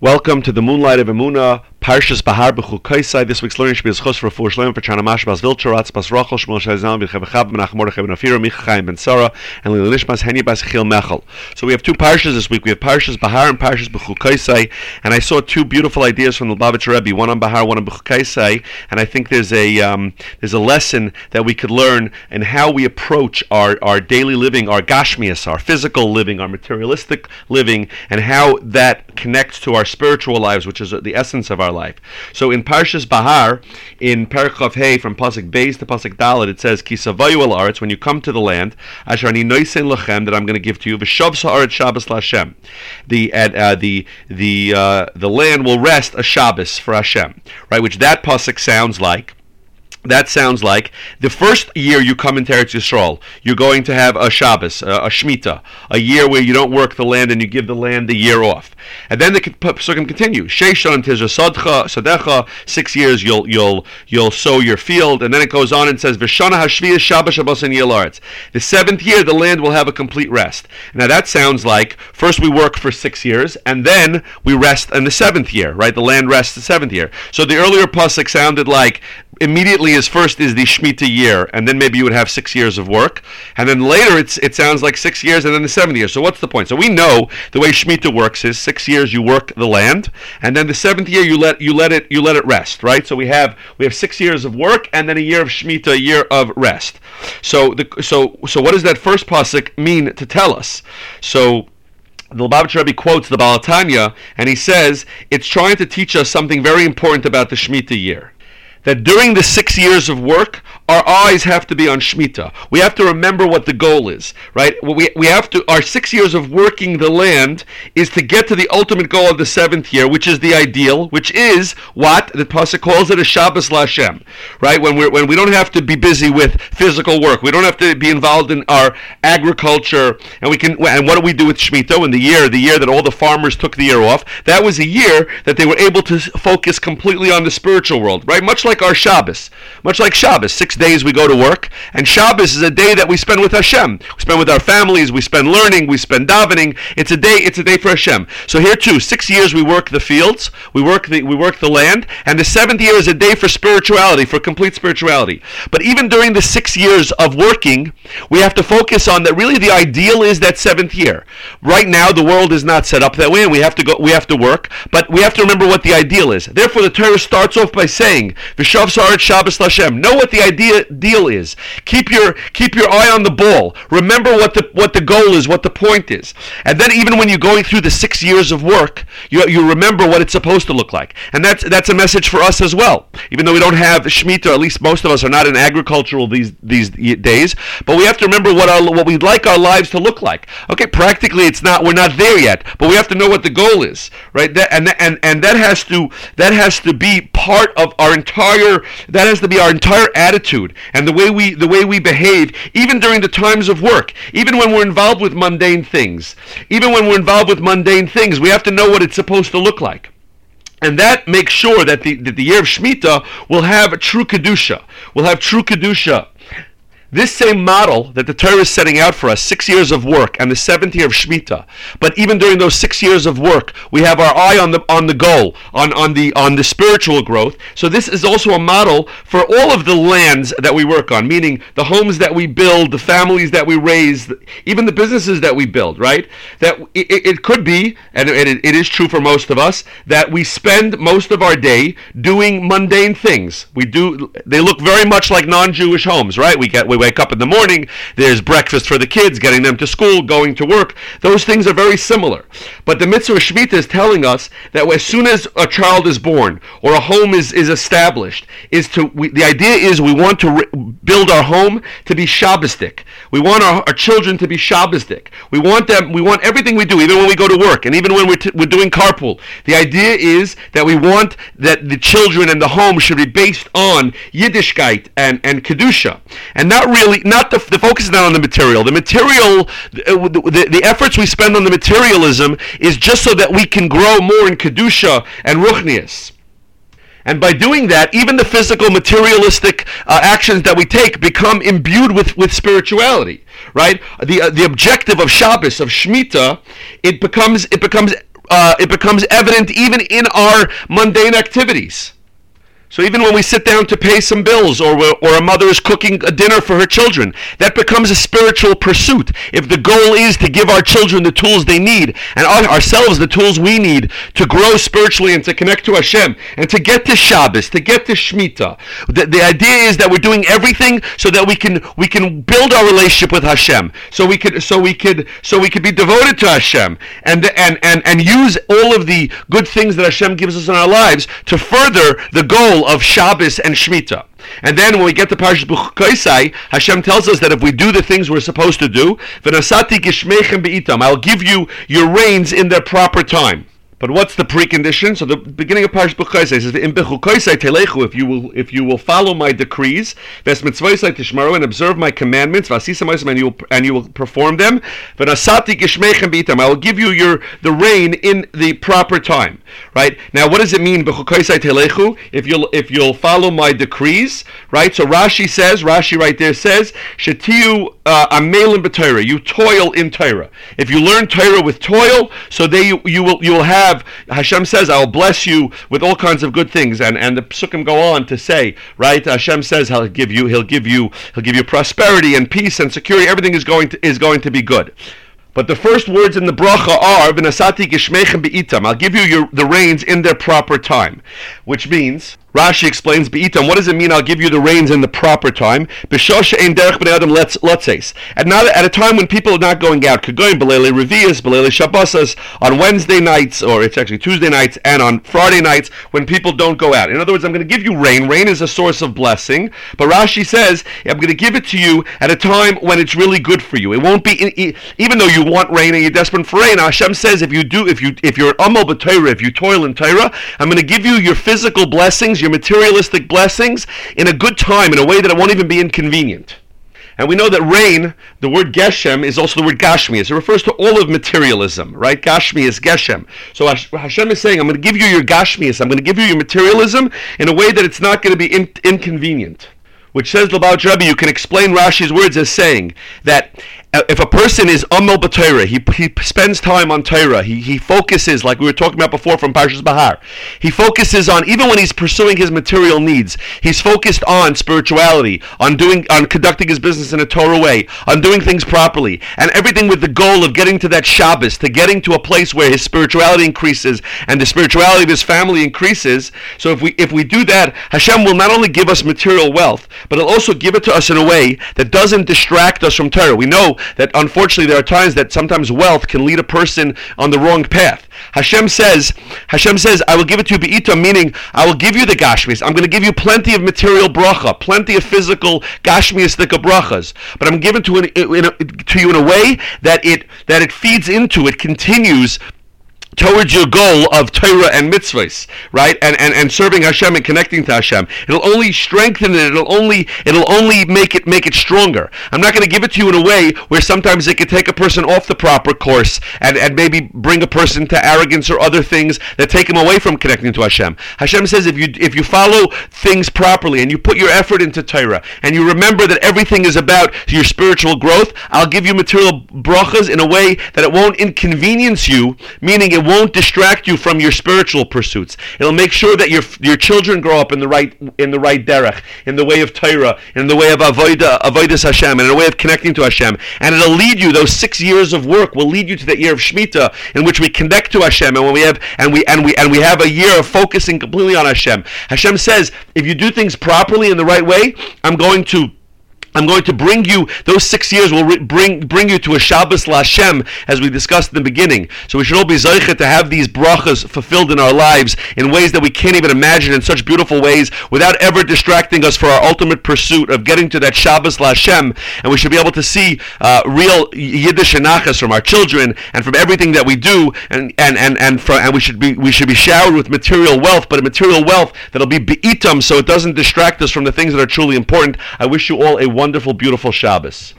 Welcome to the Moonlight of Emuna, Parshas Behar B'chukaisai. This week's learning should be a chus for shleim for Chana Mash Bas Vilcharatz Bas Rachel Shmuel Shazam B'Chav Menachem Mordechai Ben Afira Micha Chaim Ben Sarah and Lilishmas Henya Bas Chil Mechel. So we have two parshas this week. We have Parshas Behar and Parshas B'chukaisai, and I saw two beautiful ideas from the Lubavitch Rebbe, one on Behar, one on B'chukaisai, and I think there's a um, there's a lesson that we could learn in how we approach our our daily living, our gashmias, our physical living, our materialistic living, and how that connects to our spiritual lives, which is the essence of our life. So in Parshas Behar, in Parachav Hey, from Pasuk Beis to Pasuk Dalit, it says, Kisavayu el Aretz, when you come to the land, Asher ani noisen lachem, that I'm going to give to you, V'shav sa'aret Shabbos Lashem. The, uh, the, the, uh, the land will rest a Shabbos for Hashem, right? Which that Pasuk sounds like that sounds like the first year you come into Eretz Yisrael, you're going to have a Shabbos, a, a Shemitah, a year where you don't work the land and you give the land the year off. And then the Psukim continue. Sheishon tizasodcha sadecha, six years you'll you'll you'll sow your field, and then it goes on and says Vishana hashviyah Shabbos Shabbos and Yilaretz. The seventh year, the land will have a complete rest. Now that sounds like first we work for six years, and then we rest in the seventh year, right? The land rests the seventh year. So the earlier pasuk sounded like immediately as first is the Shemitah year, and then maybe you would have six years of work, and then later it's it sounds like six years, and then the seventh year. So what's the point? So we know the way Shemitah works is six years you work the land, and then the seventh year you let you let it you let it rest, right? So we have we have six years of work, and then a year of Shemitah, a year of rest. So the so so what does that first pasuk mean to tell us? So the Lubavitch Rebbe quotes the Baal HaTanya, and he says it's trying to teach us something very important about the Shemitah year that during the six years of work, our eyes have to be on Shemitah. We have to remember what the goal is, right? We, we have to, our six years of working the land is to get to the ultimate goal of the seventh year, which is the ideal, which is what the Pasuk calls it a Shabbos Lashem, right? When, we're, when we don't have to be busy with physical work, we don't have to be involved in our agriculture, and we can, and what do we do with Shemitah in the year, the year that all the farmers took the year off? That was a year that they were able to focus completely on the spiritual world, right? Much like our Shabbos, much like Shabbos, six days we go to work, and Shabbos is a day that we spend with Hashem. We spend with our families, we spend learning, we spend davening. It's a day. It's a day for Hashem. So here too, six years we work the fields, we work the we work the land, and the seventh year is a day for spirituality, for complete spirituality. But even during the six years of working, we have to focus on that. Really, the ideal is that seventh year. Right now, the world is not set up that way, and we have to go. We have to work, but we have to remember what the ideal is. Therefore, the Torah starts off by saying, "V'shav sarat Shabbos Lashem." Know what the idea deal is. Keep your keep your eye on the ball. Remember what the what the goal is, what the point is. And then even when you're going through the six years of work, you, you remember what it's supposed to look like. And that's that's a message for us as well. Even though we don't have Shemitah, at least most of us are not in agricultural these these days, but we have to remember what our what we'd like our lives to look like. Okay, practically it's not we're not there yet, but we have to know what the goal is, right? That, and and and that has to that has to be part of our entire that has to be our entire attitude attitude and the way we the way we behave even during the times of work even when we're involved with mundane things even when we're involved with mundane things we have to know what it's supposed to look like and that makes sure that the, that the year of Shemitah will have true Kedusha, will have true Kedusha. This same model that the Torah is setting out for us, six years of work and the seventh year of Shemitah, but even during those six years of work, we have our eye on the on the goal, on, on the on the spiritual growth. So this is also a model for all of the lands that we work on, meaning the homes that we build, the families that we raise, even the businesses that we build, right? That it, it could be, and it, it is true for most of us, that we spend most of our day doing mundane things. We do they look very much like non-Jewish homes, right? We get we wake up in the morning, there's breakfast for the kids, getting them to school, going to work. Those things are very similar. But the mitzvah of Shemitah is telling us that as soon as a child is born or a home is, is established, is to we, the idea is we want to re- build our home to be Shabbosdik. We want our, our children to be Shabbosdik. We want them. We want everything we do, even when we go to work, and even when we're, t- we're doing carpool. The idea is that we want that the children and the home should be based on Yiddishkeit and and kedusha, and not really not the, the focus is not on the material. The material, the, the, the, efforts we spend on the materialism is just so that we can grow more in kedusha and ruchnias. And by doing that, even the physical, materialistic uh, actions that we take become imbued with, with spirituality, right? The, uh, the objective of Shabbos, of Shemitah, it becomes, it becomes uh, it becomes evident even in our mundane activities. So even when we sit down to pay some bills or, or a mother is cooking a dinner for her children, that becomes a spiritual pursuit. If the goal is to give our children the tools they need and ourselves the tools we need to grow spiritually and to connect to Hashem and to get to Shabbos, to get to Shemitah, the, the idea is that we're doing everything so that we can we can build our relationship with Hashem. So we could so we could so we could be devoted to Hashem and and and, and use all of the good things that Hashem gives us in our lives to further the goal of Shabbos and Shemitah. And then when we get to Parashat Buchaisai, Hashem tells us that if we do the things we're supposed to do, I'll give you your rains in their proper time. But what's the precondition? So the beginning of Parsh Buchaisai says, "In telechu, if you will, if you will follow my decrees, ves tishmaru, and observe my commandments, and you will, and you will perform them, v'nasati gishmechem I will give you your the rain in the proper time." Right now, what does it mean? telechu. If you'll if you'll follow my decrees, right? So Rashi says, Rashi right there says, "Shetiu uh, amelin b'Torah." You toil in Torah. If you learn Torah with toil, so they you, you will you will have have Hashem says, "I will bless you with all kinds of good things," and and the psukim go on to say, right? Hashem says He'll give you, He'll give you, He'll give you prosperity and peace and security. Everything is going to is going to be good. But the first words in the bracha are "V'nasati gishmechem be'itam." I'll give you your, the rains in their proper time, which means Rashi explains, Be'itam, what does it mean? I'll give you the rains in the proper time. B'shosha ein derech b'nei adam letzeis. Now at a time when people are not going out, kagoyim b'leile revias, b'leile shabbosas, on Wednesday nights, or it's actually Tuesday nights, and on Friday nights, when people don't go out. In other words, I'm going to give you rain. Rain is a source of blessing. But Rashi says, I'm going to give it to you at a time when it's really good for you. It won't be, even though you want rain and you're desperate for rain, Hashem says, if you do, if you, if you're amal b'Torah, if you toil in Torah, I'm going to give you your physical blessings, your materialistic blessings in a good time, in a way that it won't even be inconvenient. And we know that rain, the word Geshem, is also the word Gashmi. It refers to all of materialism, right? Gashmi is Geshem. So Hashem is saying, I'm going to give you your Gashmias, I'm going to give you your materialism in a way that it's not going to be in- inconvenient. Which says Lubavitch Rebbe, you can explain Rashi's words as saying that Uh, if a person is Amal B'Torah, he, he spends time on Torah, he, he focuses, like we were talking about before from Parshas Behar, he focuses on, even when he's pursuing his material needs, he's focused on spirituality, on doing, on conducting his business in a Torah way, on doing things properly, and everything with the goal of getting to that Shabbos, to getting to a place where his spirituality increases and the spirituality of his family increases. So if we, if we do that, Hashem will not only give us material wealth, but he'll also give it to us in a way that doesn't distract us from Torah. We know that unfortunately there are times that sometimes wealth can lead a person on the wrong path. Hashem says, Hashem says, I will give it to you be'ita, meaning I will give you the gashmis. I'm going to give you plenty of material bracha, plenty of physical gashmiistic brachas, but I'm giving to, in a, to you in a way that it that it feeds into, it continues towards your goal of Torah and mitzvahs, right? And, and and serving Hashem and connecting to Hashem. It'll only strengthen it. It'll only it'll only make it make it stronger. I'm not going to give it to you in a way where sometimes it could take a person off the proper course and, and maybe bring a person to arrogance or other things that take him away from connecting to Hashem. Hashem says if you if you follow things properly and you put your effort into Torah and you remember that everything is about your spiritual growth, I'll give you material brachas in a way that it won't inconvenience you, meaning it won't distract you from your spiritual pursuits. It'll make sure that your your children grow up in the right in the right derech, in the way of Torah, in the way of avodah, avodas Hashem, in a way of connecting to Hashem. And it'll lead you. Those six years of work will lead you to that year of Shemitah, in which we connect to Hashem, and when we have and we and we and we have a year of focusing completely on Hashem. Hashem says, if you do things properly in the right way, I'm going to I'm going to bring you, those six years will re- bring bring you to a Shabbos Lashem, as we discussed in the beginning. So we should all be zeichet to have these brachas fulfilled in our lives in ways that we can't even imagine, in such beautiful ways, without ever distracting us for our ultimate pursuit of getting to that Shabbos Lashem. And we should be able to see uh, real Yiddish anachas from our children and from everything that we do, and and and and, from, and we should be we should be showered with material wealth, but a material wealth that'll be be'itam, so it doesn't distract us from the things that are truly important. I wish you all a wonderful, beautiful Shabbos.